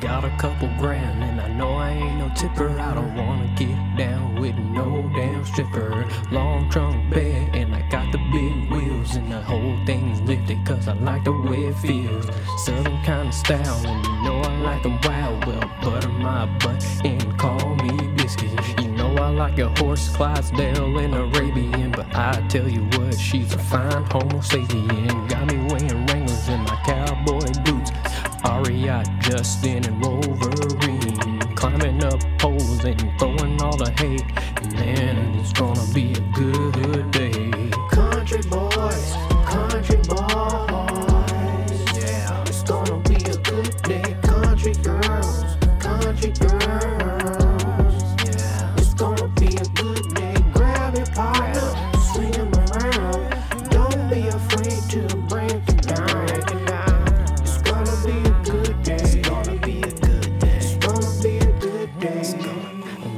Got a couple grand and I know I ain't no tipper. I don't wanna get down with no damn stripper. Long trunk bed and I got the big wheels and the whole thing's lifted cause I like the way it feels. Southern kind of style and you know I like them wild. Well, butter my butt and call me biscuit. You know I like a horse, Clydesdale and Arabian, but I tell you what, she's a fine Homo sapien. Got me wearing Wranglers in my cowboy Ariat, Justin, and Wolverine. Climbing up poles and throwing all the hate. Man, it's gonna be a good day.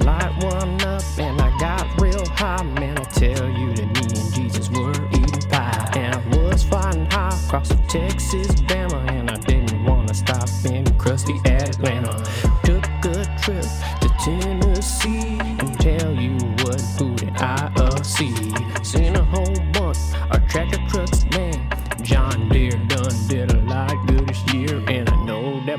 Light one up and I got real high, man. I tell you that me and Jesus were eating pie. And I was flying high across the Texas, Bama. And I didn't wanna stop in crusty Atlanta. Took a trip to Tennessee and tell you what, did I uh, see? Seen a whole bunch of tractor trucks,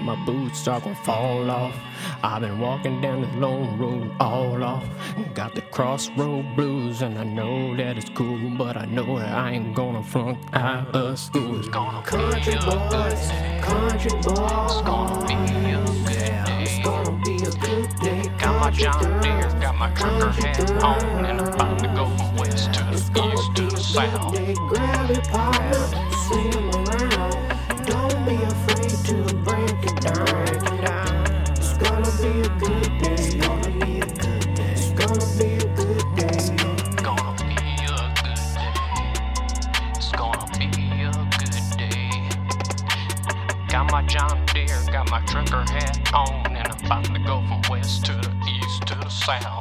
my boots are gonna fall off. I've been walking down this lone road all off. Got the crossroad blues, and I know that it's cool, but I know that I ain't gonna flunk out of school. It's gonna country boys, country boys. It's gonna be a good day. It's gonna be a good day. Got my John Deere, got my trucker hat on, and I'm about to go from west to the east to the south. Grab your partner, My John Deere, got my trucker hat on, and I'm about to go from west to the east to the south.